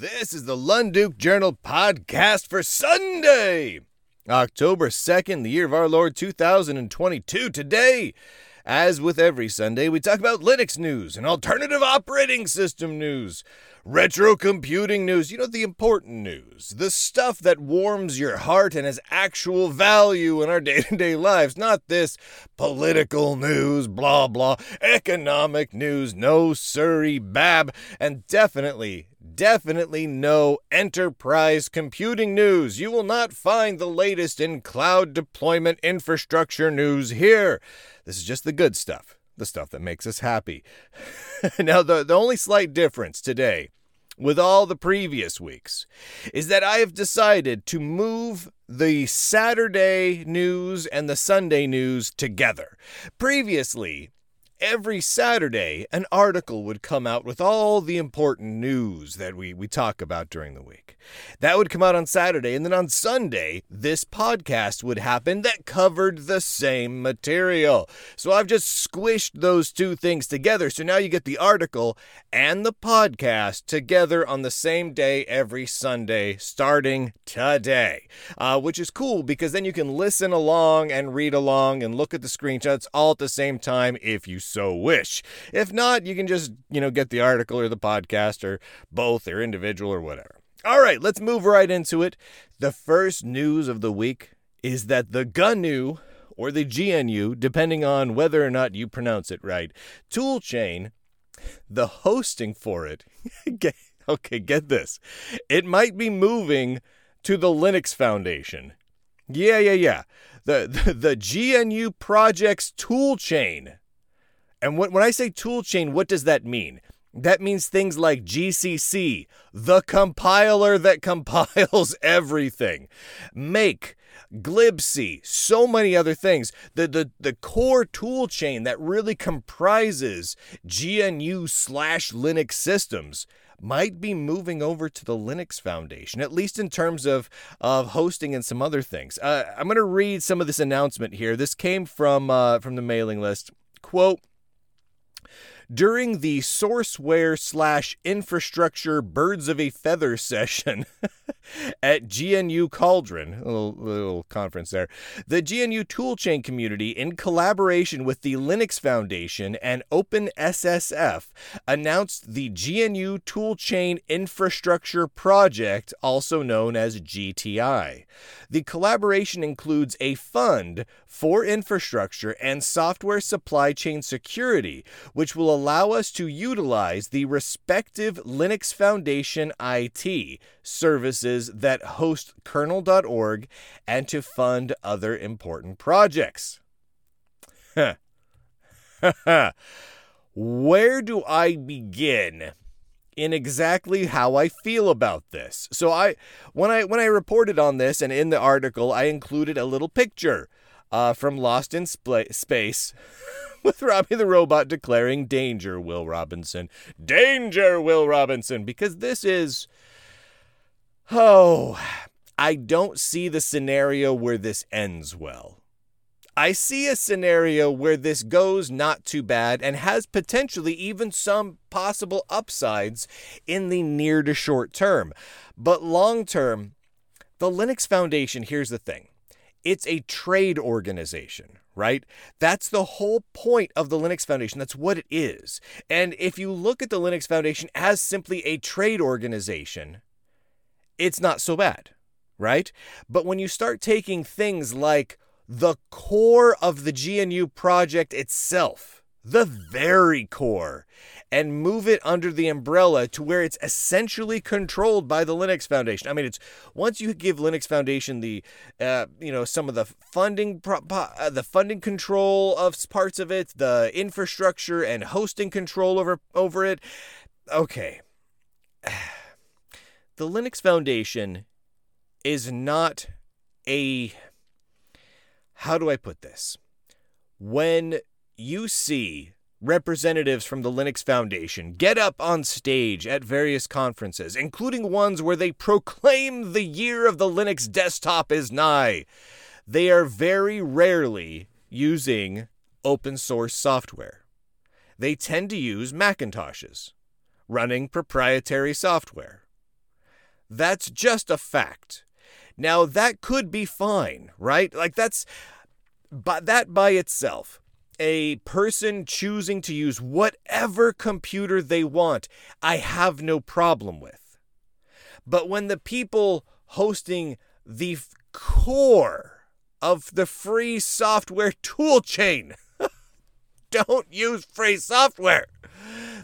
This is the Lunduke Journal podcast for Sunday, October 2nd, the year of our Lord 2022. Today, as with every Sunday, we talk about Linux news and alternative operating system news, retro computing news, you know, the important news, the stuff that warms your heart and has actual value in our day to day lives, not this political news, blah, blah, economic news, no surrey bab, and definitely definitely no enterprise computing news. You will not find the latest in cloud deployment infrastructure news here. This is just the good stuff, the stuff that makes us happy. now, the, the only slight difference today with all the previous weeks is that I have decided to move the Saturday news and the Sunday news together. Previously, every Saturday, an article would come out with all the important news that we, we talk about during the week. That would come out on Saturday, and then on Sunday, this podcast would happen that covered the same material. So I've just squished those two things together. So now you get the article and the podcast together on the same day every Sunday, starting today, uh, which is cool because then you can listen along and read along and look at the screenshots all at the same time if you so wish. If not, you can just, you know, get the article or the podcast or both or individual or whatever. All right, let's move right into it. The first news of the week is that the GNU or the GNU, depending on whether or not you pronounce it right, toolchain, the hosting for it. okay, get this. It might be moving to the Linux Foundation. Yeah, yeah, yeah. The, the, the GNU project's toolchain and when, when I say toolchain, what does that mean? That means things like GCC, the compiler that compiles everything, Make, glibc, so many other things. The, the, the core toolchain that really comprises GNU slash Linux systems might be moving over to the Linux Foundation, at least in terms of, of hosting and some other things. Uh, I'm going to read some of this announcement here. This came from, uh, from the mailing list. Quote, during the sourceware slash infrastructure birds of a feather session at GNU Cauldron, a little, little, conference there, the GNU toolchain community, in collaboration with the Linux Foundation and OpenSSF, announced the GNU Toolchain Infrastructure Project, also known as GTI. The collaboration includes a fund for infrastructure and software supply chain security, which will allow us to utilize the respective Linux Foundation IT services that host kernel.org and to fund other important projects. Where do I begin? in exactly how I feel about this. So I when I when I reported on this and in the article I included a little picture uh, from Lost in Space with Robby the Robot declaring, Danger, Will Robinson. Danger, Will Robinson. Because this is. Oh, I don't see the scenario where this ends well. I see a scenario where this goes not too bad and has potentially even some possible upsides in the near to short term. But long term, the Linux Foundation, here's the thing it's a trade organization, right? That's the whole point of the Linux Foundation. That's what it is. And if you look at the Linux Foundation as simply a trade organization, it's not so bad, right? But when you start taking things like the core of the GNU project itself, the very core, and move it under the umbrella to where it's essentially controlled by the Linux Foundation. I mean, it's once you give Linux Foundation the, uh, you know, some of the funding, uh, the funding control of parts of it, the infrastructure and hosting control over over it. Okay, the Linux Foundation is not a. How do I put this? When you see representatives from the Linux Foundation get up on stage at various conferences, including ones where they proclaim the year of the Linux desktop is nigh. They are very rarely using open source software. They tend to use Macintoshes, running proprietary software, That's just a fact. Now, that could be fine, right? Like, that's. But that by itself, a person choosing to use whatever computer they want, I have no problem with. But when the people hosting the core of the free software toolchain don't use free software,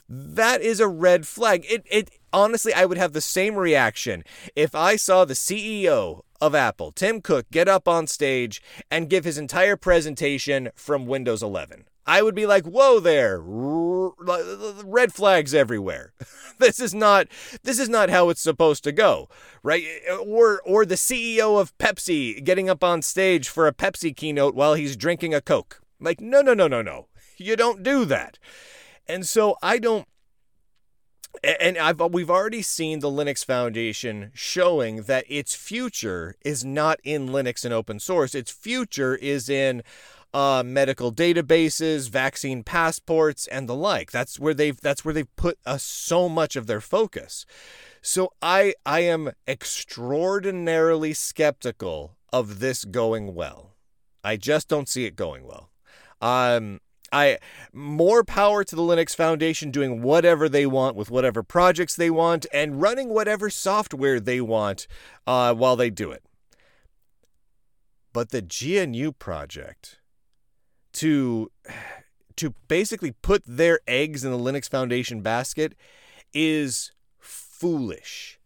that is a red flag. It, it honestly, I would have the same reaction if I saw the CEO of Apple, Tim Cook, get up on stage and give his entire presentation from Windows 11. I would be like, "Whoa there. Red flags everywhere. this is not this is not how it's supposed to go." Right? Or or the CEO of Pepsi getting up on stage for a Pepsi keynote while he's drinking a Coke. Like, "No, no, no, no, no. You don't do that." And so I don't and I've we've already seen the Linux Foundation showing that its future is not in Linux and open source. Its future is in uh, medical databases, vaccine passports, and the like. That's where they've that's where they've put uh, so much of their focus. So I I am extraordinarily skeptical of this going well. I just don't see it going well. Um, I more power to the Linux Foundation doing whatever they want with whatever projects they want and running whatever software they want uh, while they do it. But the GNU project to to basically put their eggs in the Linux Foundation basket is foolish.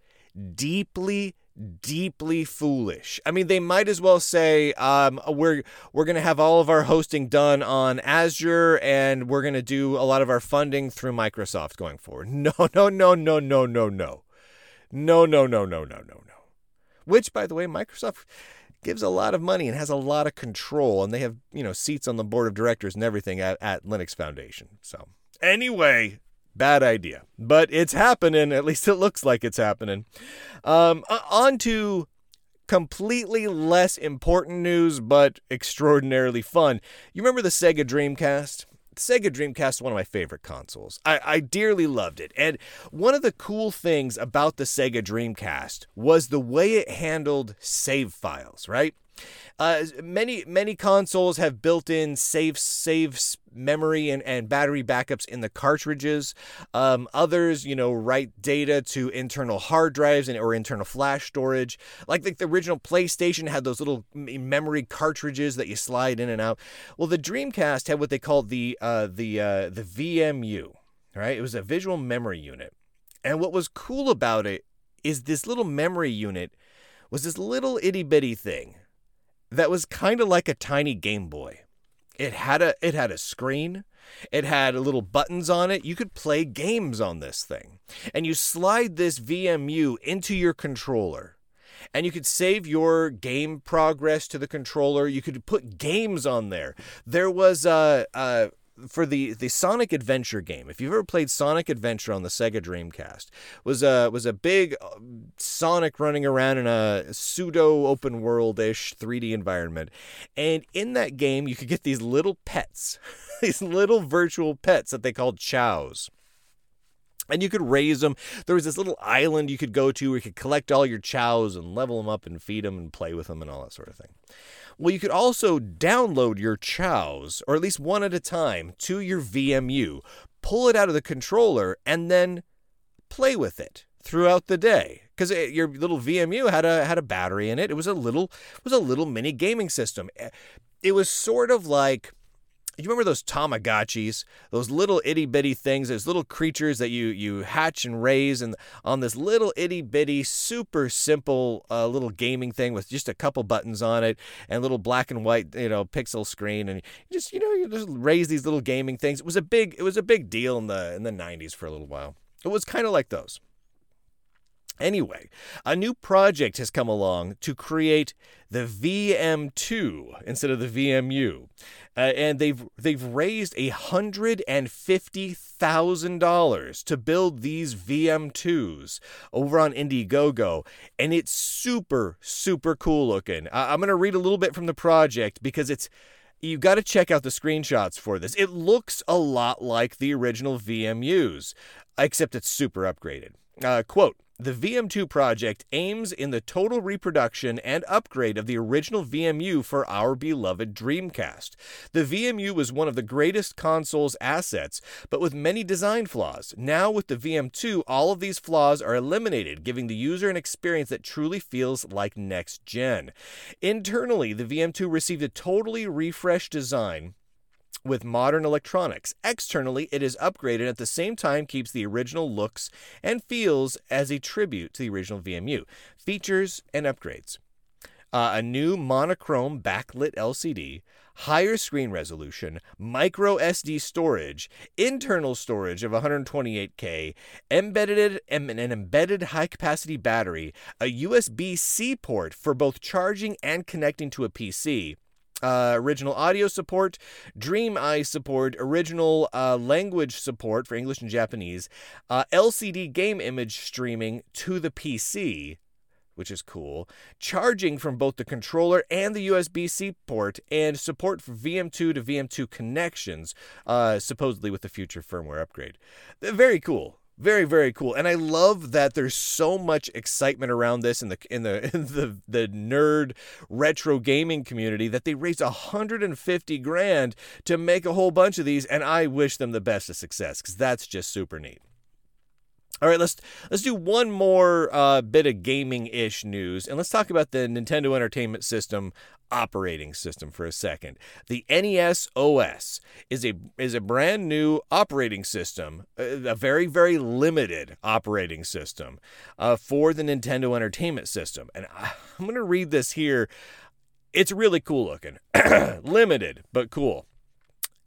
Deeply deeply foolish. I mean, they might as well say um, we're we're going to have all of our hosting done on Azure, and we're going to do a lot of our funding through Microsoft going forward. No, no, no, no, no, no, no, no, no, no, no, no, no, no. Which, by the way, Microsoft gives a lot of money and has a lot of control, and they have you know seats on the board of directors and everything at, at Linux Foundation. So anyway, Bad idea. But it's happening. At least it looks like it's happening. Um, on to completely less important news, but extraordinarily fun. You remember the Sega Dreamcast? The Sega Dreamcast one of my favorite consoles. I, I dearly loved it. And one of the cool things about the Sega Dreamcast was the way it handled save files, right? Uh, many many consoles have built-in save save memory and, and battery backups in the cartridges. Um, others, you know, write data to internal hard drives and or internal flash storage. Like, the original PlayStation had those little memory cartridges that you slide in and out. Well, the Dreamcast had what they called the uh, the uh, the VMU. Right, it was a visual memory unit. And what was cool about it is this little memory unit was this little itty bitty thing that was kind of like a tiny Game Boy. It had a it had a screen. It had little buttons on it. You could play games on this thing. And you slide this VMU into your controller. And you could save your game progress to the controller. You could put games on there. There was a, a for the the Sonic Adventure game. If you've ever played Sonic Adventure on the Sega Dreamcast, was a was a big uh, Sonic running around in a pseudo open world ish 3D environment, and in that game you could get these little pets, these little virtual pets that they called chows and you could raise them. There was this little island you could go to where you could collect all your chows and level them up and feed them and play with them and all that sort of thing. Well, you could also download your chows, or at least one at a time, to your VMU, pull it out of the controller, and then play with it throughout the day because eh, your little VMU had a had a battery in it. It was a little was a little mini gaming system. Eh, it was sort of like you remember those Tamagotchis, those little itty bitty things, those little creatures that you you hatch and raise, and on this little itty bitty, super simple uh, little gaming thing with just a couple buttons on it and little black and white, you know, pixel screen, and just you know you just raise these little gaming things. It was a big it was a big deal in the in the 90s for a little while. It was kind of like those. Anyway, a new project has come along to create the VM2 instead of the VMU. Uh, and they've they've raised hundred and fifty thousand dollars to build these VM2s over on Indiegogo, and it's super super cool looking. I- I'm gonna read a little bit from the project because it's you got to check out the screenshots for this. It looks a lot like the original VMUs, except it's super upgraded. Uh, quote The VM2 project aims in the total reproduction and upgrade of the original VMU for our beloved Dreamcast. The VMU was one of the greatest console's assets, but with many design flaws. Now, with the VM2, all of these flaws are eliminated, giving the user an experience that truly feels like next gen. Internally, the VM2 received a totally refreshed design with modern electronics. Externally, it is upgraded at the same time keeps the original looks and feels as a tribute to the original VMU. Features and upgrades. Uh, a new monochrome backlit LCD, higher screen resolution, micro SD storage, internal storage of 128K, embedded an embedded high capacity battery, a USB C port for both charging and connecting to a PC, uh, original audio support, Dream Eye support, original uh, language support for English and Japanese, uh, LCD game image streaming to the PC, which is cool, charging from both the controller and the USB C port, and support for VM2 to VM2 connections, uh, supposedly with the future firmware upgrade. Very cool. Very very cool, and I love that there's so much excitement around this in the in the in the the nerd retro gaming community that they raised 150 grand to make a whole bunch of these, and I wish them the best of success because that's just super neat. All right, let's let's do one more uh, bit of gaming-ish news, and let's talk about the Nintendo Entertainment System operating system for a second. The NES OS is a is a brand new operating system, a very very limited operating system uh, for the Nintendo Entertainment System, and I'm going to read this here. It's really cool looking, limited but cool.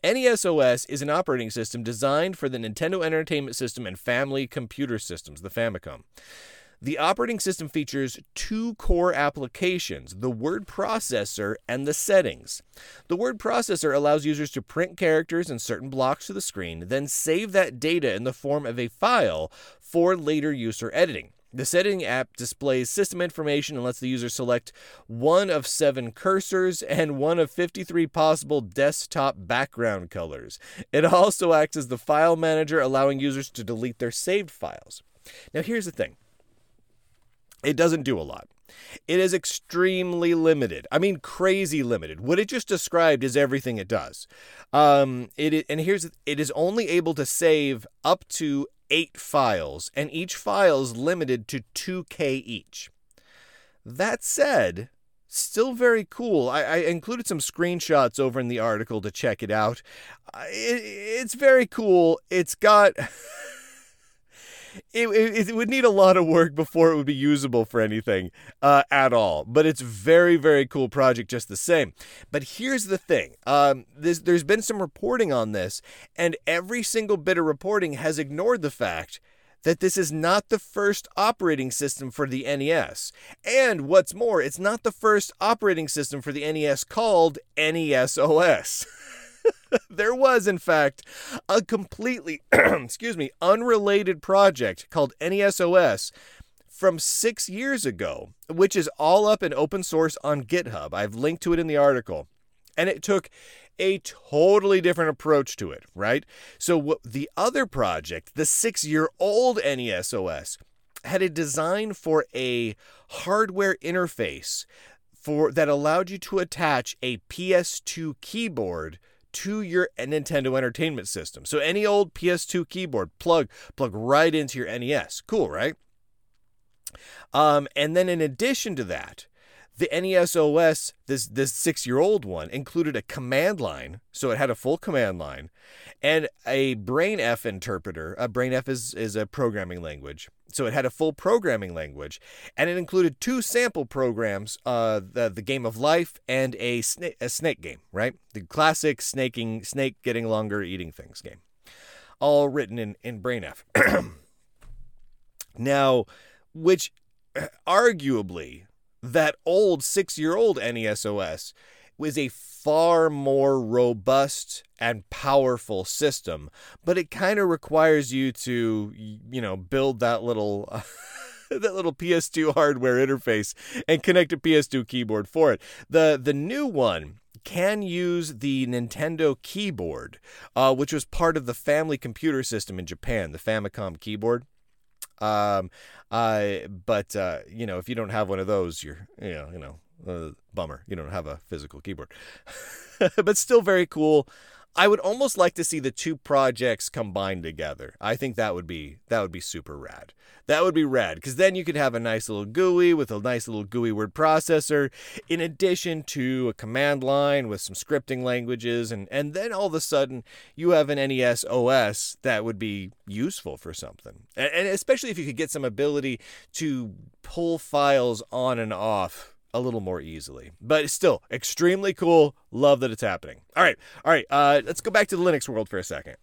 NES OS is an operating system designed for the Nintendo Entertainment System and family computer systems, the Famicom. The operating system features two core applications the word processor and the settings. The word processor allows users to print characters and certain blocks to the screen, then save that data in the form of a file for later use or editing. The setting app displays system information and lets the user select one of seven cursors and one of 53 possible desktop background colors. It also acts as the file manager, allowing users to delete their saved files. Now, here's the thing it doesn't do a lot. It is extremely limited. I mean, crazy limited. What it just described is everything it does. Um, it and here's it is only able to save up to eight files, and each file is limited to 2K each. That said, still very cool. I, I, included some screenshots over in the article to check it out. It, it's very cool. It's got. it, it, it, would need a lot of work before it would be usable for anything uh, at all. But it's very, very cool project just the same. But here's the thing um, this, there's been some reporting on this, and every single bit of reporting has ignored the fact that this is not the first operating system for the NES. And what's more, it's not the first operating system for the NES called NES OS. there was, in fact, a completely, excuse me, unrelated project called NESOS from six years ago, which is all up in open source on GitHub. I've linked to it in the article. And it took a totally different approach to it, right? So, the other project, the six year old NESOS, had a design for a hardware interface for that allowed you to attach a PS2 keyboard to your Nintendo Entertainment System. So any old PS2 keyboard plug plug right into your NES. Cool, right? Um, and then in addition to that, the NES OS, this this six year old one, included a command line, so it had a full command line, and a BrainF interpreter. A BrainF is is a programming language, so it had a full programming language, and it included two sample programs: uh, the the Game of Life and a snake a snake game, right? The classic snaking snake getting longer, eating things game, all written in in BrainF. now, which arguably that old six year old NESOS was a far more robust and powerful system, but it kind of requires you to, you know, build that little. That little PS2 hardware interface and connect a PS2 keyboard for it. The the new one can use the Nintendo keyboard, uh, which was part of the family computer system in Japan, the Famicom keyboard. Um, uh, but uh, you know, if you don't have one of those, you're you know, you know, uh, bummer. You don't have a physical keyboard, but still very cool. I would almost like to see the two projects combined together. I think that would be that would be super rad. That would be rad because then you could have a nice little GUI with a nice little GUI word processor, in addition to a command line with some scripting languages, and and then all of a sudden you have an NES OS that would be useful for something, and, and especially if you could get some ability to pull files on and off a little more easily. But still, extremely cool. Love that it's happening. All right, all right. Uh, let's go back to the Linux world for a second.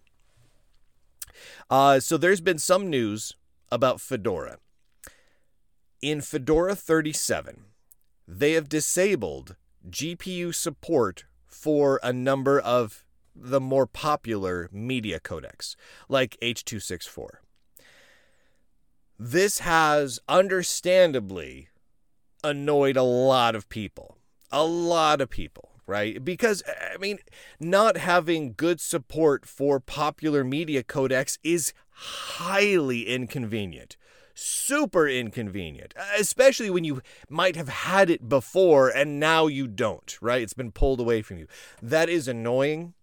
Uh, so there's been some news about Fedora. In Fedora 37, they have disabled GPU support for a number of the more popular media codecs, like H.264. This has understandably annoyed a lot of people. A lot of people, right? Because, I mean, not having good support for popular media codecs is highly inconvenient. Super inconvenient, especially when you might have had it before and now you don't, right? It's been pulled away from you. That is annoying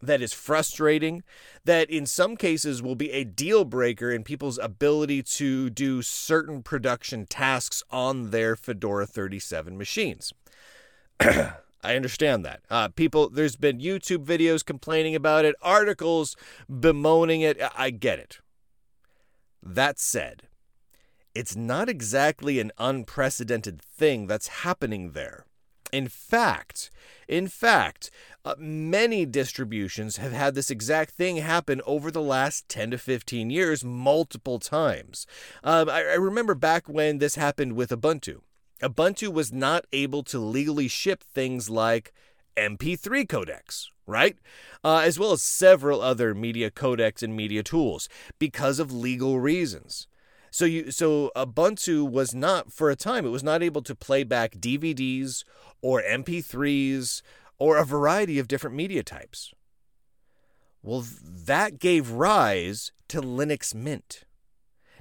that is frustrating, that in some cases will be a deal breaker in people's ability to do certain production tasks on their Fedora 37 machines. I understand that. Uh, people, there's been YouTube videos complaining about it, articles bemoaning it. I get it. That said, it's not exactly an unprecedented thing that's happening there. In fact, in fact, uh, many distributions have had this exact thing happen over the last 10 to 15 years, multiple times. Um, I, I remember back when this happened with Ubuntu. Ubuntu was not able to legally ship things like MP3 codecs, right? Uh, as well as several other media codecs and media tools because of legal reasons. So you so Ubuntu was not for a time it was not able to play back DVDs or MP3s or a variety of different media types. Well, that gave rise to Linux Mint.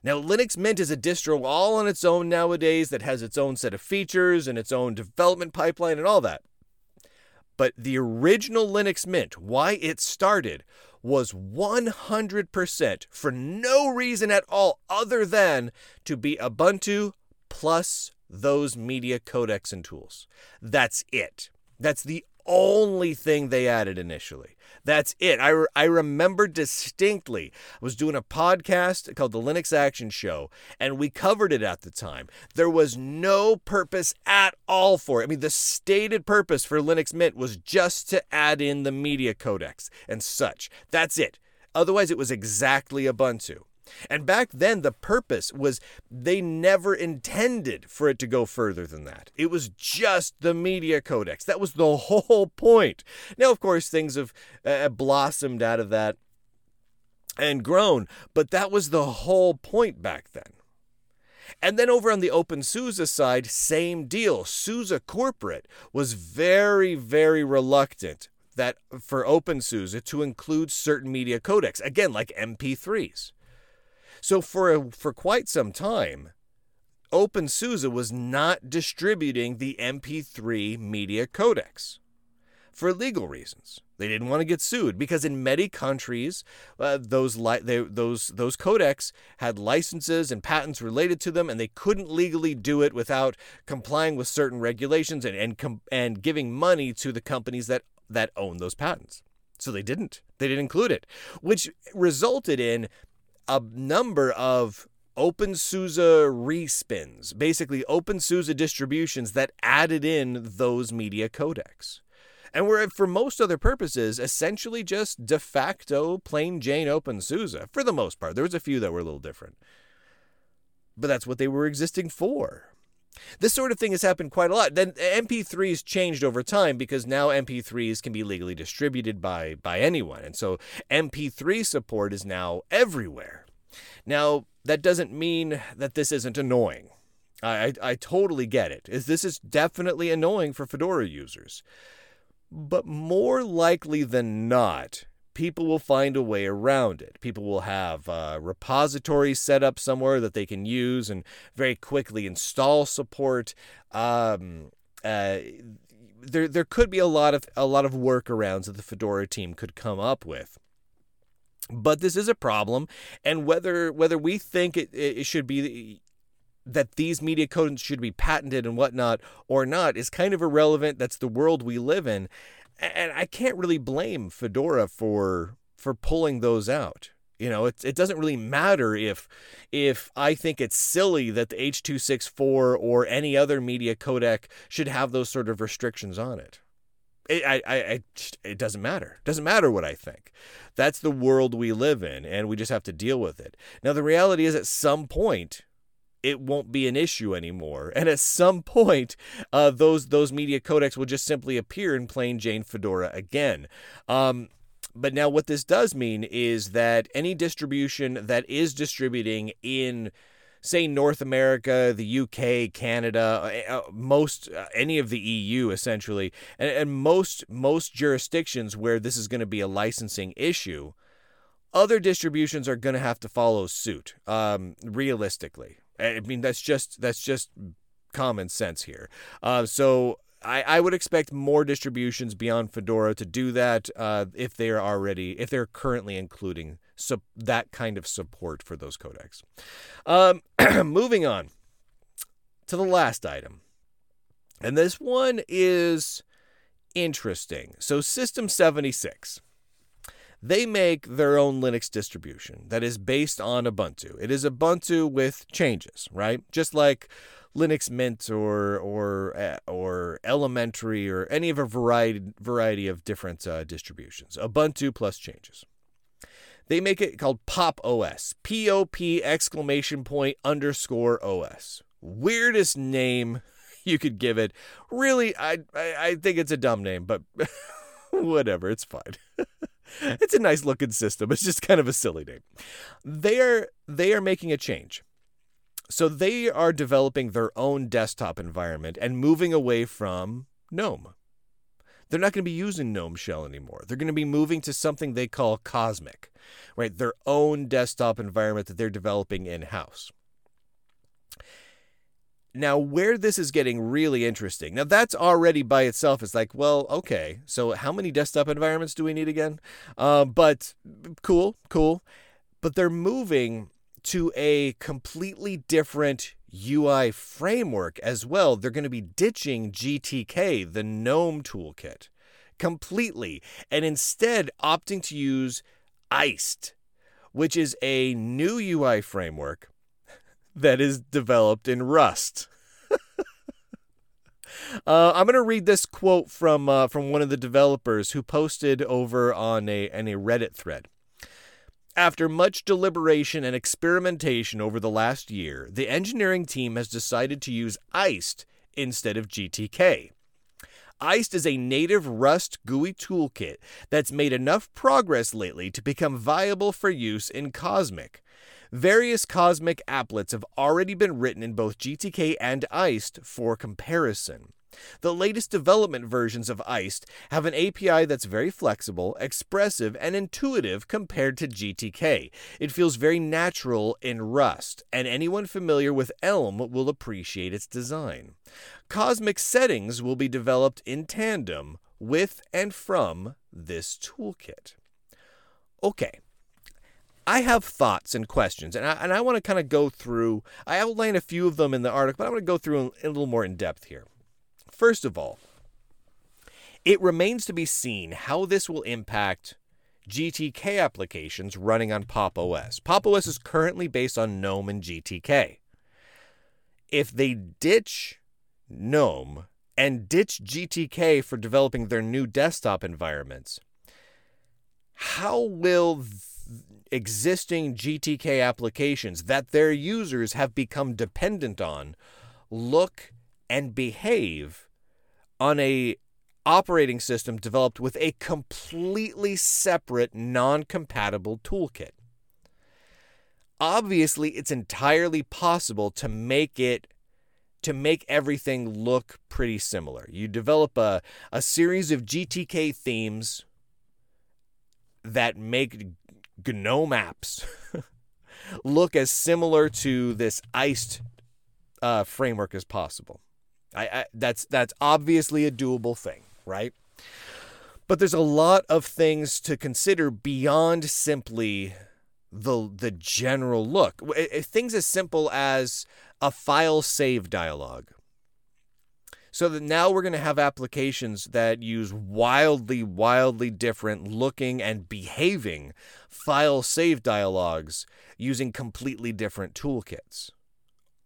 Now, Linux Mint is a distro all on its own nowadays that has its own set of features and its own development pipeline and all that. But the original Linux Mint, why it started, was 100% for no reason at all other than to be Ubuntu plus those media codecs and tools. That's it. That's the only thing they added initially. That's it. I, re- I remember distinctly. I was doing a podcast called The Linux Action Show, and we covered it at the time. There was no purpose at all for it. I mean, the stated purpose for Linux Mint was just to add in the media codecs and such. That's it. Otherwise, it was exactly Ubuntu. And back then, the purpose was they never intended for it to go further than that. It was just the media codecs. That was the whole point. Now, of course, things have uh, blossomed out of that and grown, but that was the whole point back then. And then over on the open OpenSUSE side, same deal. SUSE Corporate was very, very reluctant that for OpenSUSE to include certain media codecs, again, like MP3s. So for a, for quite some time, OpenSUSE was not distributing the MP3 media codecs for legal reasons. They didn't want to get sued because in many countries, uh, those li- they, those those codecs had licenses and patents related to them, and they couldn't legally do it without complying with certain regulations and and com- and giving money to the companies that that own those patents. So they didn't. They didn't include it, which resulted in a number of OpenSUSE respins, basically OpenSUSE distributions that added in those media codecs. And were, for most other purposes, essentially just de facto plain Jane OpenSUSE, for the most part. There was a few that were a little different. But that's what they were existing for. This sort of thing has happened quite a lot. Then uh, MP3s changed over time because now MP3s can be legally distributed by by anyone. And so MP3 support is now everywhere. Now, that doesn't mean that this isn't annoying. I, I, I totally get it. This is definitely annoying for Fedora users. But more likely than not, people will find a way around it. People will have uh, repositories set up somewhere that they can use and very quickly install support. Um, uh, there, there could be a lot of a lot of workarounds that the Fedora team could come up with. But this is a problem, and whether whether we think it, it should be that these media codes should be patented and whatnot or not is kind of irrelevant. That's the world we live in, and I can't really blame Fedora for for pulling those out. You know, it, it doesn't really matter if if I think it's silly that the H.264 or any other media codec should have those sort of restrictions on it. It, I, I, it doesn't matter. It doesn't matter what I think. That's the world we live in, and we just have to deal with it. Now, the reality is, at some point, it won't be an issue anymore, and at some point, uh, those those media codecs will just simply appear in plain Jane Fedora again. Um, but now, what this does mean is that any distribution that is distributing in say North America, the UK, Canada, uh, uh, most uh, any of the EU essentially, and, and most most jurisdictions where this is going to be a licensing issue, other distributions are going to have to follow suit. Um, realistically, I mean that's just that's just common sense here. Uh, so I, I would expect more distributions beyond Fedora to do that uh, if they're already if they're currently including so that kind of support for those codecs. Um, moving on to the last item, and this one is interesting. So System 76. They make their own Linux distribution that is based on Ubuntu. It is Ubuntu with changes, right? Just like Linux Mint or or eh, or Elementary or any of a variety variety of different uh, distributions. Ubuntu plus changes. They make it called Pop OS. P O P exclamation point underscore OS. Weirdest name you could give it. Really, I I, I think it's a dumb name, but whatever, it's fine. it's a nice looking system. It's just kind of a silly name. They are they are making a change. So they are developing their own desktop environment and moving away from GNOME. They're not going to be using GNOME Shell anymore. They're going to be moving to something they call Cosmic, right? Their own desktop environment that they're developing in house. Now, where this is getting really interesting, now that's already by itself is like, well, okay, so how many desktop environments do we need again? Uh, but cool, cool. But they're moving to a completely different UI framework as well. They're going to be ditching GTK, the GNOME toolkit, completely, and instead opting to use Iced, which is a new UI framework that is developed in Rust. Uh, I'm going to read this quote from uh, from one of the developers who posted over on a, on a Reddit thread. After much deliberation and experimentation over the last year, the engineering team has decided to use Iced instead of GTK. Iced is a native Rust GUI toolkit that's made enough progress lately to become viable for use in Cosmic. Various Cosmic applets have already been written in both GTK and Iced for comparison. The latest development versions of Iced have an API that's very flexible, expressive, and intuitive compared to GTK. It feels very natural in Rust, and anyone familiar with Elm will appreciate its design. Cosmic settings will be developed in tandem with and from this toolkit. Okay. I have thoughts and questions, and I, and I want to kind of go through. I outline a few of them in the article, but I want to go through a little more in depth here. First of all, it remains to be seen how this will impact GTK applications running on Pop OS. Pop OS is currently based on GNOME and GTK. If they ditch GNOME and ditch GTK for developing their new desktop environments, how will existing GTK applications that their users have become dependent on look and behave on a operating system developed with a completely separate non-compatible toolkit. Obviously, it's entirely possible to make it to make everything look pretty similar. You develop a, a series of GTK themes that make GNOME apps look as similar to this iced uh, framework as possible. I, I, that's that's obviously a doable thing, right? But there's a lot of things to consider beyond simply the the general look. Things as simple as a file save dialog. So that now we're going to have applications that use wildly, wildly different looking and behaving file save dialogues using completely different toolkits.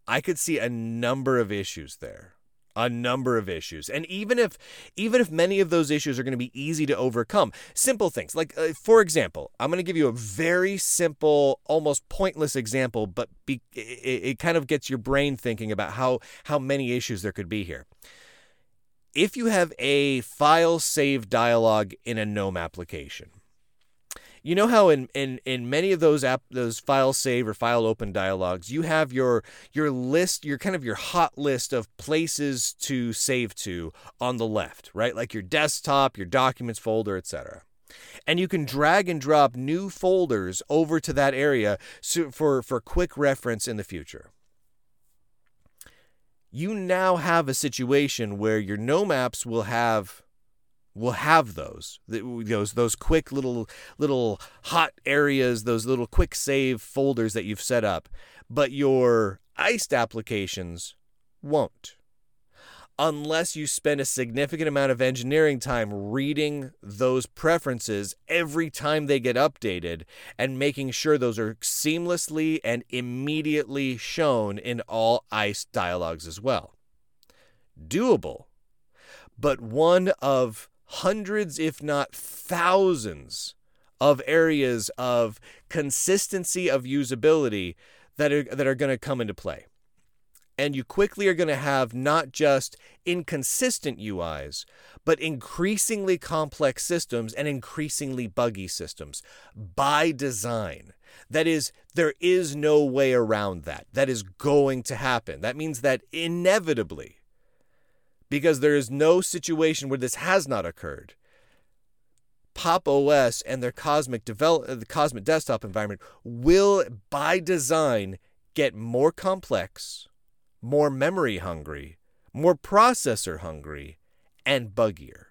I could see a number of issues there a number of issues and even if even if many of those issues are going to be easy to overcome simple things like uh, for example i'm going to give you a very simple almost pointless example but be, it, it kind of gets your brain thinking about how how many issues there could be here if you have a file save dialog in a gnome application you know how in, in, in many of those app those file save or file open dialogues you have your your list your kind of your hot list of places to save to on the left right? Like your desktop your documents folder etc and you can drag and drop new folders over to that area for for quick reference in the future you now have a situation where your gnome apps will have will have those those those quick little little hot areas those little quick save folders that you've set up but your iced applications won't unless you spend a significant amount of engineering time reading those preferences every time they get updated and making sure those are seamlessly and immediately shown in all Iced dialogues as well doable but one of hundreds, if not thousands, of areas of consistency of usability that are that are going to come into play. And you quickly are going to have not just inconsistent UIs, but increasingly complex systems and increasingly buggy systems by design. That is, there is no way around that. That is going to happen. That means that inevitably, because there is no situation where this has not occurred. Pop OS and their cosmic develop uh, the cosmic desktop environment will by design get more complex, more memory hungry, more processor hungry, and buggier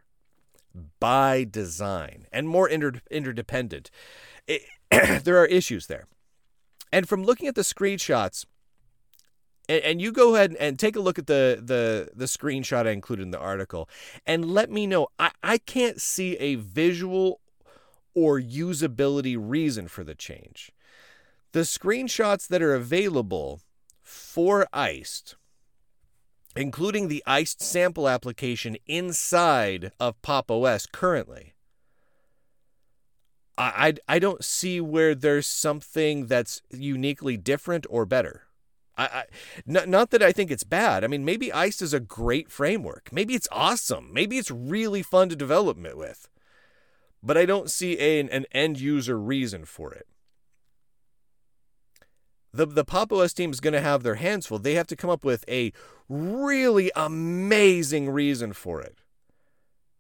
by design and more inter- interdependent. It, there are issues there. And from looking at the screenshots, and, and you go ahead and take a look at the the the screenshot I included in the article, and let me know. I, I can't see a visual or usability reason for the change. The screenshots that are available for Iced, including the Iced sample application inside of Pop OS currently, I, I, I don't see where there's something that's uniquely different or better. I, I not, not that I think it's bad. I mean, maybe Iced is a great framework. Maybe it's awesome. Maybe it's really fun to develop it with. But I don't see a, an end user reason for it. The the OS team is going to have their hands full. They have to come up with a really amazing reason for it.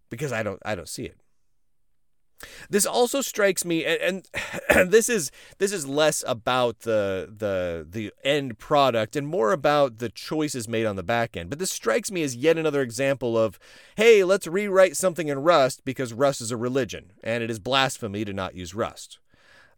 Because I don't I don't see it. This also strikes me, and, and, this is this is less about the the the end product and more about the choices made on the back end. But this strikes me as yet another example of, hey, let's rewrite something in Rust because Rust is a religion and it is blasphemy to not use Rust.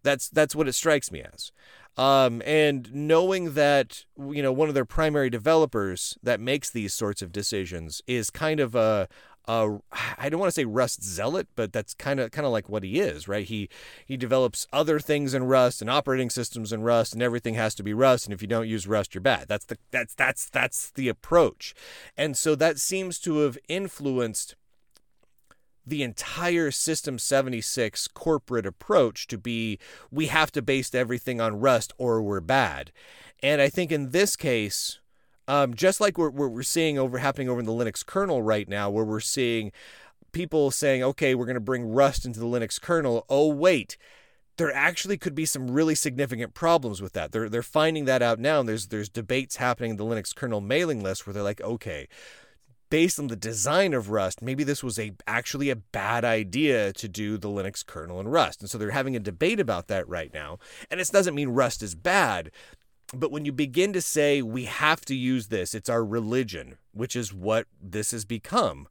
That's that's what it strikes me as. Um, and knowing that you know one of their primary developers that makes these sorts of decisions is kind of a uh, I don't want to say Rust zealot, but that's kind of kind of like what he is, right? He he develops other things in Rust and operating systems in Rust, and everything has to be Rust. And if you don't use Rust, you're bad. That's the that's that's that's the approach, and so that seems to have influenced the entire System 76 corporate approach to be we have to base everything on Rust or we're bad. And I think in this case, um, just like we're, we're seeing over happening over in the Linux kernel right now, where we're seeing people saying, okay, we're going to bring Rust into the Linux kernel. Oh, wait, there actually could be some really significant problems with that. They're, they're finding that out now. And there's, there's debates happening in the Linux kernel mailing list where they're like, okay, based on the design of Rust, maybe this was a actually a bad idea to do the Linux kernel in Rust. And so they're having a debate about that right now. And it doesn't mean Rust is bad, but when you begin to say we have to use this, it's our religion, which is what this has become.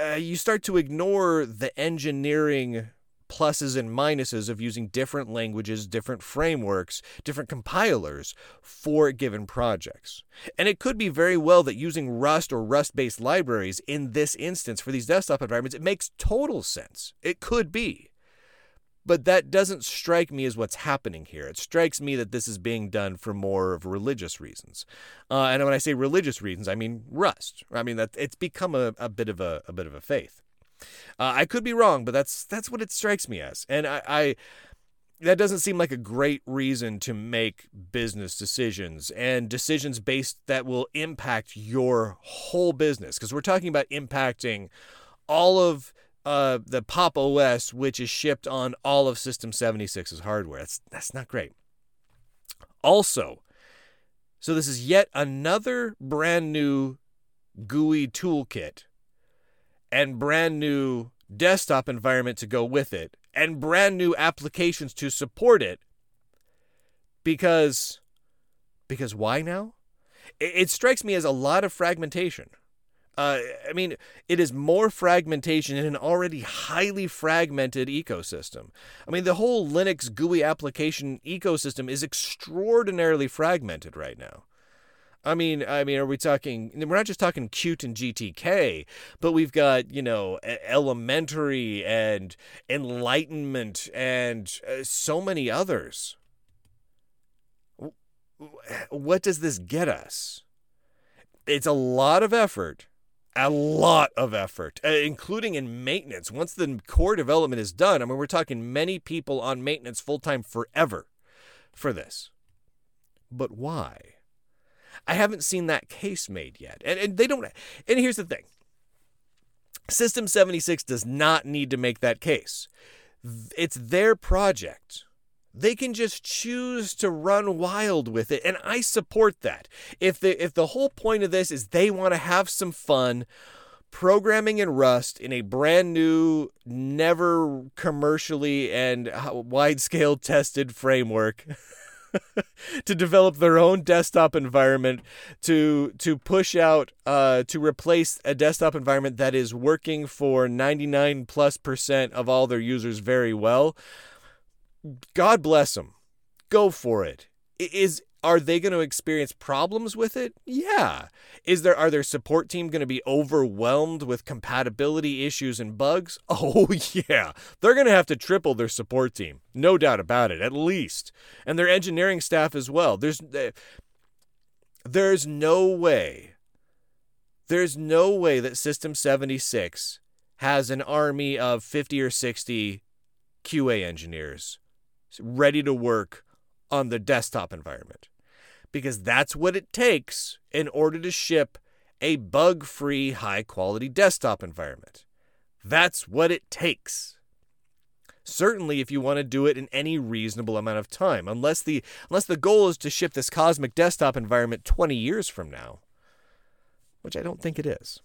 Uh, you start to ignore the engineering pluses and minuses of using different languages, different frameworks, different compilers for given projects. And it could be very well that using Rust or Rust based libraries in this instance for these desktop environments, it makes total sense. It could be. But that doesn't strike me as what's happening here. It strikes me that this is being done for more of religious reasons. Uh, and when I say religious reasons, I mean Rust. I mean that it's become a, a bit of a, a bit of a faith. Uh, I could be wrong, but that's that's what it strikes me as, and I, I that doesn't seem like a great reason to make business decisions and decisions based that will impact your whole business. Because we're talking about impacting all of uh, the pop os which is shipped on all of system 76's hardware. That's that's not great. Also so this is yet another brand new gui toolkit and brand new desktop environment to go with it and brand new applications to support it because because why now it, it strikes me as a lot of fragmentation uh, I mean, it is more fragmentation in an already highly fragmented ecosystem. I mean, the whole Linux GUI application ecosystem is extraordinarily fragmented right now. I mean, I mean, are we talking? We're not just talking Qt and GTK, but we've got you know elementary and enlightenment and uh, so many others. What does this get us? It's a lot of effort, a lot of effort, uh, including in maintenance. Once the core development is done, I mean, we're talking many people on maintenance full time forever for this. But why? I haven't seen that case made yet. And, and they don't. And here's the thing System 76 does not need to make that case. It's their project. They can just choose to run wild with it, and I support that. If the if the whole point of this is they want to have some fun, programming in Rust in a brand new, never commercially and wide scale tested framework. to develop their own desktop environment to to push out uh, to replace a desktop environment that is working for 99 plus percent of all their users very well. God bless them. Go for it. it. Is are they going to experience problems with it? Yeah. Is there are their support team going to be overwhelmed with compatibility issues and bugs? Oh yeah. They're going to have to triple their support team. No doubt about it, at least. And their engineering staff as well. There's eh, there's no way there's no way that System 76 has an army of 50 or 60 QA engineers ready to work on the desktop environment because that's what it takes in order to ship a bug free, high quality desktop environment. That's what it takes. Certainly, if you want to do it in any reasonable amount of time, unless the unless the goal is to ship this cosmic desktop environment 20 years from now, which I don't think it is.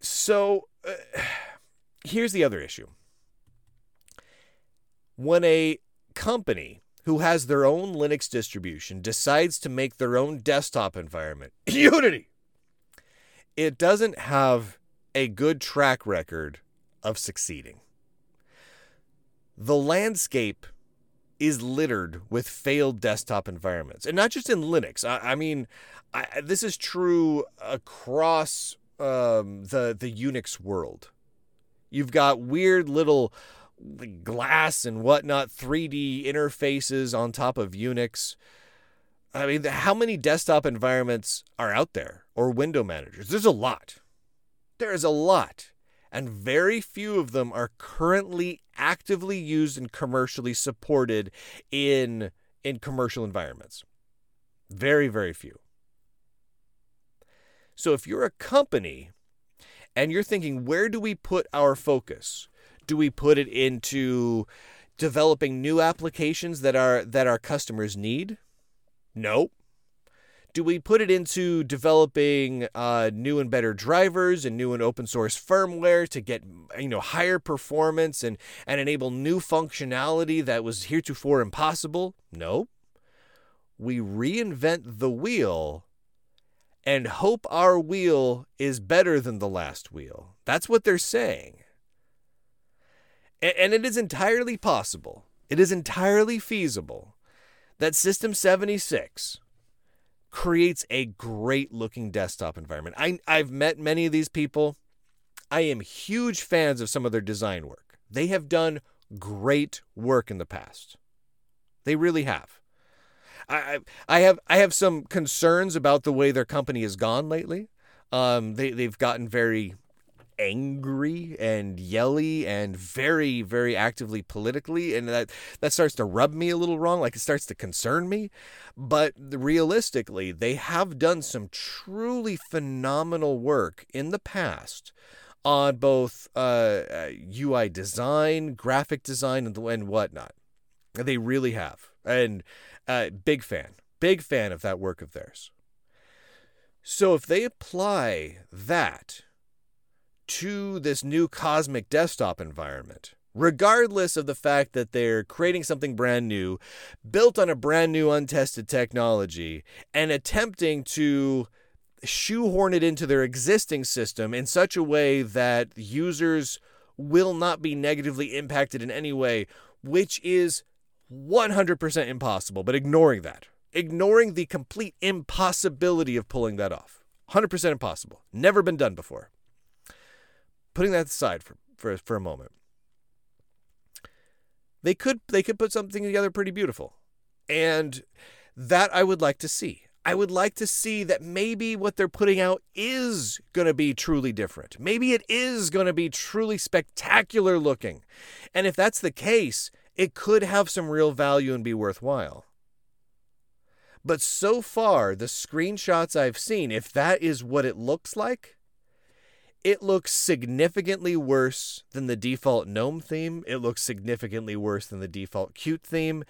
So, uh, here's the other issue. When a company who has their own Linux distribution decides to make their own desktop environment, Unity, it doesn't have a good track record of succeeding. The landscape is littered with failed desktop environments, and not just in Linux. I, I mean, I, this is true across um, the the Unix world. You've got weird little glass and whatnot, 3D interfaces on top of Unix. I mean, how many desktop environments are out there or window managers? There's a lot. There's a lot. And very few of them are currently actively used and commercially supported in, in commercial environments. Very, very few. So if you're a company and you're thinking, where do we put our focus? Do we put it into developing new applications that our that our customers need? No. Do we put it into developing uh, new and better drivers and new and open source firmware to get you know higher performance and and enable new functionality that was heretofore impossible? No. We reinvent the wheel and hope our wheel is better than the last wheel. That's what they're saying. And it is entirely possible, it is entirely feasible that System 76 creates a great looking desktop environment. I, I've met many of these people. I am huge fans of some of their design work. They have done great work in the past. They really have. I, I have I have some concerns about the way their company has gone lately. Um, they they've gotten very angry and yelly and very very actively politically and that that starts to rub me a little wrong like it starts to concern me but realistically they have done some truly phenomenal work in the past on both uh, UI uh, design, graphic design, and, and whatnot. They really have. And uh, big fan, big fan of that work of theirs. So if they apply that to this new cosmic desktop environment, regardless of the fact that they're creating something brand new, built on a brand new untested technology, and attempting to shoehorn it into their existing system in such a way that users will not be negatively impacted in any way, which is 100% impossible. But ignoring that, ignoring the complete impossibility of pulling that off, 100% impossible, never been done before putting that aside for, for, for a moment, they could they could put something together pretty beautiful. And that I would like to see. I would like to see that maybe what they're putting out is going to be truly different. Maybe it is going to be truly spectacular looking. And if that's the case, it could have some real value and be worthwhile. But so far, the screenshots I've seen, if that is what it looks like, it looks significantly worse than the default gnome theme. It looks significantly worse than the default Qt theme.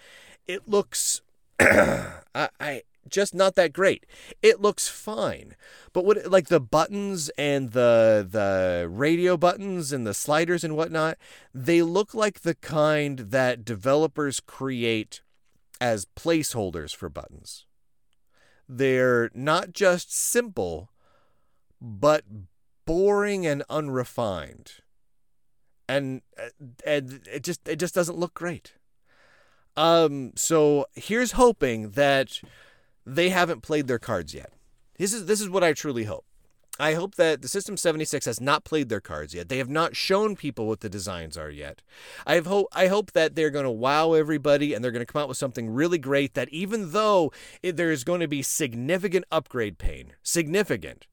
It looks I, I just not that great. It looks fine. But what like the buttons and the the radio buttons and the sliders and whatnot, they look like the kind that developers create as placeholders for buttons. They're not just simple, but boring and unrefined. And, uh, and it just it just doesn't look great. Um, so here's hoping that they haven't played their cards yet. This is this is what I truly hope. I hope that the System 76 has not played their cards yet. They have not shown people what the designs are yet. I hope I hope that they're going to wow everybody and they're going to come out with something really great that even though it, there's going to be significant upgrade pain, significant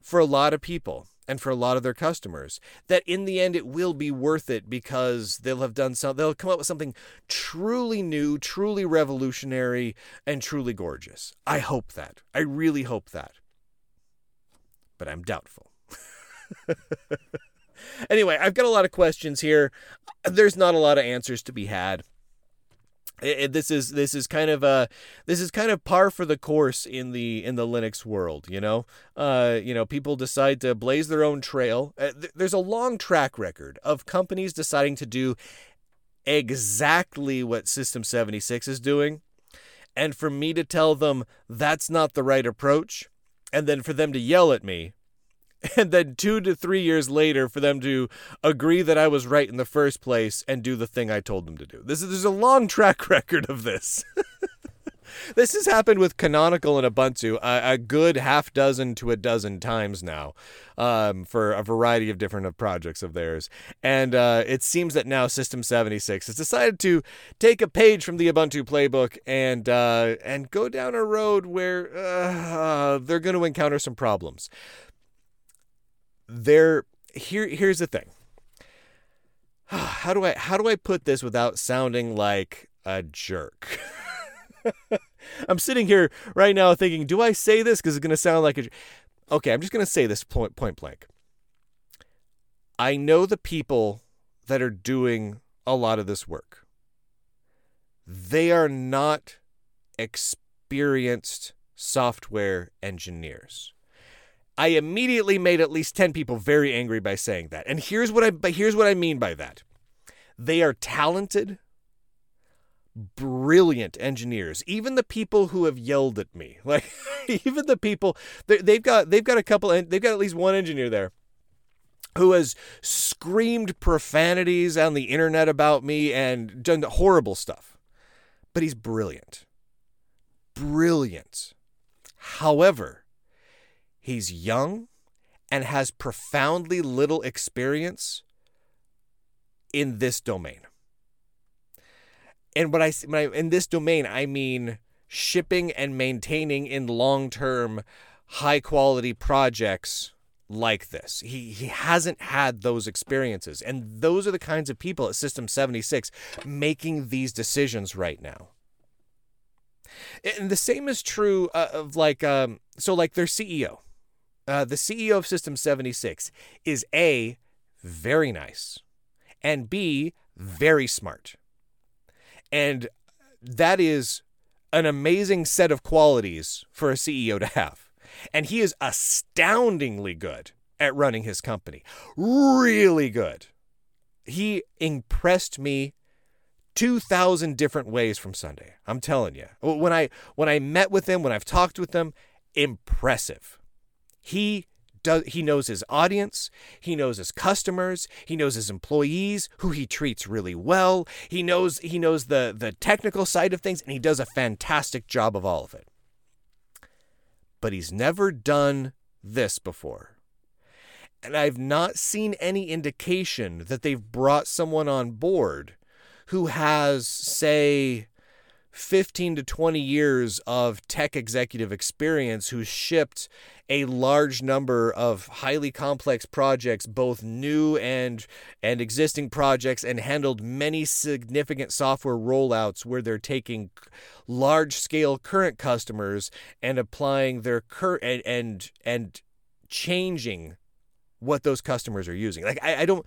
for a lot of people, and for a lot of their customers that in the end it will be worth it because they'll have done some they'll come up with something truly new truly revolutionary and truly gorgeous. I hope that. I really hope that. But i'm doubtful. Anyway i've got a lot of questions here. There's not a lot of answers to be had it, this is this is kind of a this is kind of par for the course in the in the Linux world. You know, uh, you know, people decide to blaze their own trail. Uh, th- there's a long track record of companies deciding to do exactly what System 76 is doing, and for me to tell them that's not the right approach, and then for them to yell at me and then two to three years later for them to agree that I was right in the first place and do the thing I told them to do. This is there's a long track record of this. this has happened with Canonical and Ubuntu a, a, good half dozen to a dozen times now um, for a variety of different projects of theirs. And uh, it seems that now System 76 has decided to take a page from the Ubuntu playbook and uh, and go down a road where uh, they're going to encounter some problems there here here's the thing. How do I how do I put this without sounding like a jerk? I'm sitting here right now thinking, do I say this because it's going to sound like a Okay, I'm just going to say this point point blank. I know the people that are doing a lot of this work. They are not experienced software engineers. I immediately made at least 10 people very angry by saying that. And here's what I but here's what I mean by that. They are talented, brilliant engineers. Even the people who have yelled at me, like even the people they've got they've got a couple and they've got at least one engineer there who has screamed profanities on the internet about me and done horrible stuff. But he's brilliant. Brilliant. However, he's young and has profoundly little experience in this domain. And when I, when I in this domain, I mean shipping and maintaining in long-term high quality projects like this. He he hasn't had those experiences and those are the kinds of people at System 76 making these decisions right now. And the same is true uh, of like um so like their CEO. Uh, the CEO of System 76 is A very nice and B very smart. And that is an amazing set of qualities for a CEO to have. And he is astoundingly good at running his company. Really good. He impressed me 2000 different ways from Sunday. I'm telling you. When I when I met with him, when I've talked with him, impressive. He does he knows his audience, he knows his customers, he knows his employees who he treats really well. He knows he knows the the technical side of things and he does a fantastic job of all of it but he's never done this before. And I've not seen any indication that they've brought someone on board who has, say, 15 to 20 years of tech executive experience who's shipped a large number of highly complex projects both new and and existing projects and handled many significant software rollouts where they're taking large scale current customers and applying their current and, and and changing what those customers are using. Like I, I don't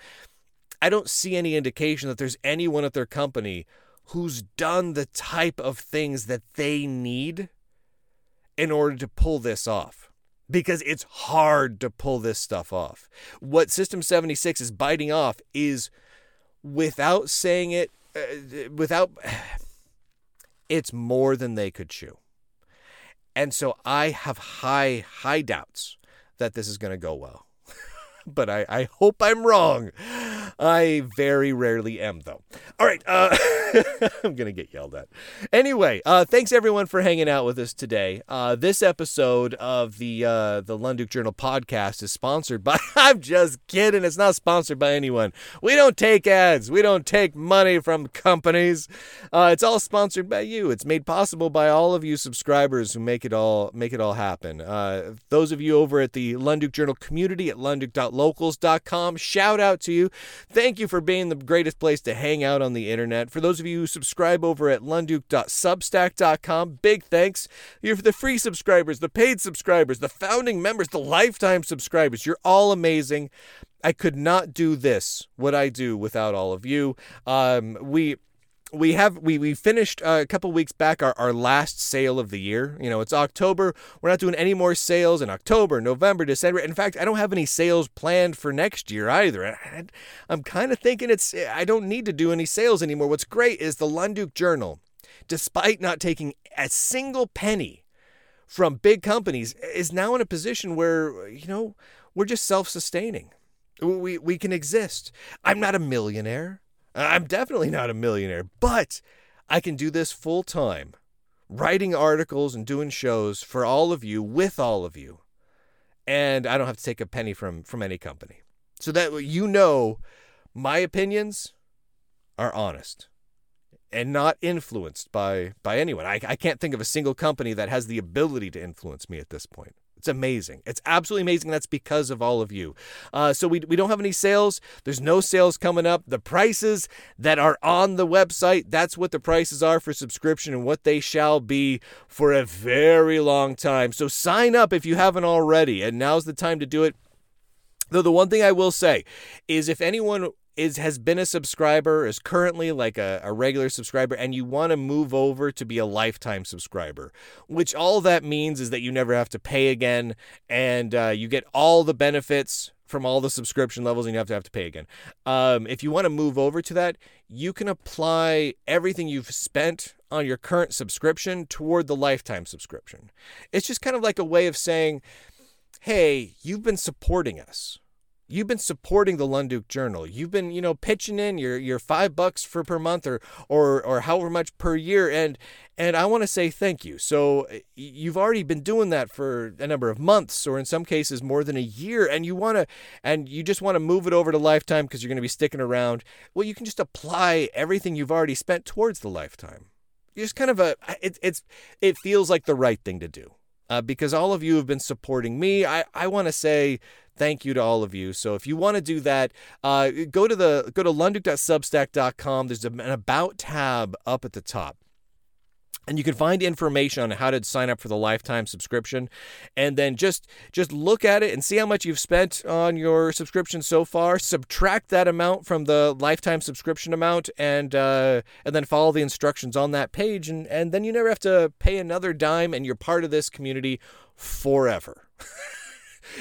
I don't see any indication that there's anyone at their company who's done the type of things that they need in order to pull this off. Because it's hard to pull this stuff off. What System 76 is biting off is without saying it, uh, without, it's more than they could chew. And so I have high, high doubts that this is going to go well. But I, I hope I'm wrong. I very rarely am, though. All right. Uh, I'm going to get yelled at. Anyway, uh, thanks everyone for hanging out with us today. Uh, this episode of the uh, the Lunduke Journal podcast is sponsored by. I'm just kidding. It's not sponsored by anyone. We don't take ads. We don't take money from companies. Uh, it's all sponsored by you. It's made possible by all of you subscribers who make it all make it all happen. Uh, those of you over at the Lunduke Journal community at lunduke.locals.com, shout out to you. Thank you for being the greatest place to hang out on the internet. For those of you who subscribe over at lunduke.substack.com, big thanks. You're the free subscribers, the paid subscribers, the founding members, the lifetime subscribers. You're all amazing. I could not do this, what I do, without all of you. Um, we we have we we finished uh, a couple weeks back our, our last sale of the year. You know it's october. We're not doing any more sales in october november december. In fact i don't have any sales planned for next year either. I, i'm kind of thinking it's i don't need to do any sales anymore. What's great is the lunduke journal despite not taking a single penny from big companies is now in a position where you know we're just self-sustaining. We we can exist. I'm not a millionaire Uh, I'm definitely not a millionaire, but I can do this full time, writing articles and doing shows for all of you with all of you. And I don't have to take a penny from from any company. So that you know my opinions are honest and not influenced by by anyone. I, I can't think of a single company that has the ability to influence me at this point. It's amazing. It's absolutely amazing. That's because of all of you. Uh, so we, we don't have any sales. There's no sales coming up. The prices that are on the website, that's what the prices are for subscription and what they shall be for a very long time. So sign up if you haven't already. And now's the time to do it. Though the one thing I will say is if anyone is has been a subscriber, is currently like a, a regular subscriber, and you want to move over to be a lifetime subscriber, which all that means is that you never have to pay again, and uh, you get all the benefits from all the subscription levels, and you have to have to pay again. Um, if you want to move over to that, you can apply everything you've spent on your current subscription toward the lifetime subscription. It's just kind of like a way of saying, "Hey, you've been supporting us." You've been supporting the Lunduke Journal. You've been, you know, pitching in your your five bucks for per month or or or however much per year, and and I want to say thank you. So eh, you've already been doing that for a number of months, or in some cases more than a year, and you want to and you just want to move it over to lifetime because you're going to be sticking around. Well, you can just apply everything you've already spent towards the lifetime. You Just kind of a it, it's it feels like the right thing to do. Uh, because all of you have been supporting me. I, I want to say thank you to all of you. So if you want to do that, uh, go to the go to lunduke.substack.com. There's an about tab up at the top. And you can find information on how to sign up for the lifetime subscription, and then just just look at it and see how much you've spent on your subscription so far. Subtract that amount from the lifetime subscription amount, and uh, and then follow the instructions on that page, and and then you never have to pay another dime, and you're part of this community forever.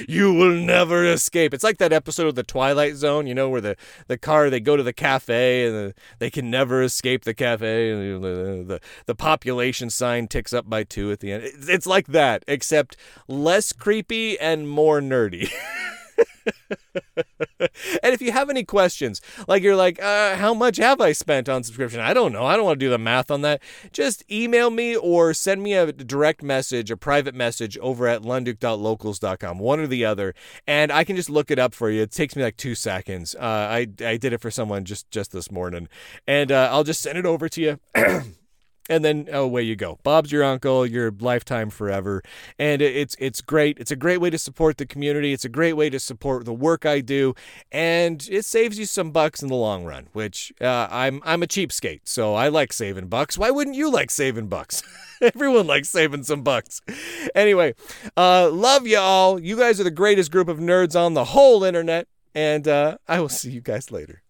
you will never escape. It's like that episode of The Twilight Zone, you know, where the, the car, they go to the cafe and the, they can never escape the cafe. And the, the, the population sign ticks up by two at the end. It's like that, except less creepy and more nerdy. and if you have any questions, like you're like, uh, how much have I spent on subscription? I don't know. I don't want to do the math on that. Just email me or send me a direct message, a private message over at lunduke.locals.com, one or the other, and I can just look it up for you. It takes me like two seconds. Uh, I I did it for someone just just this morning, and uh, I'll just send it over to you. and then oh, away you go. Bob's your uncle, your lifetime forever, and it's it's great. It's a great way to support the community. It's a great way to support the work I do, and it saves you some bucks in the long run. Which uh, I'm I'm a cheapskate, so I like saving bucks. Why wouldn't you like saving bucks? Everyone likes saving some bucks. Anyway, uh, love y'all. You guys are the greatest group of nerds on the whole internet, and uh, I will see you guys later.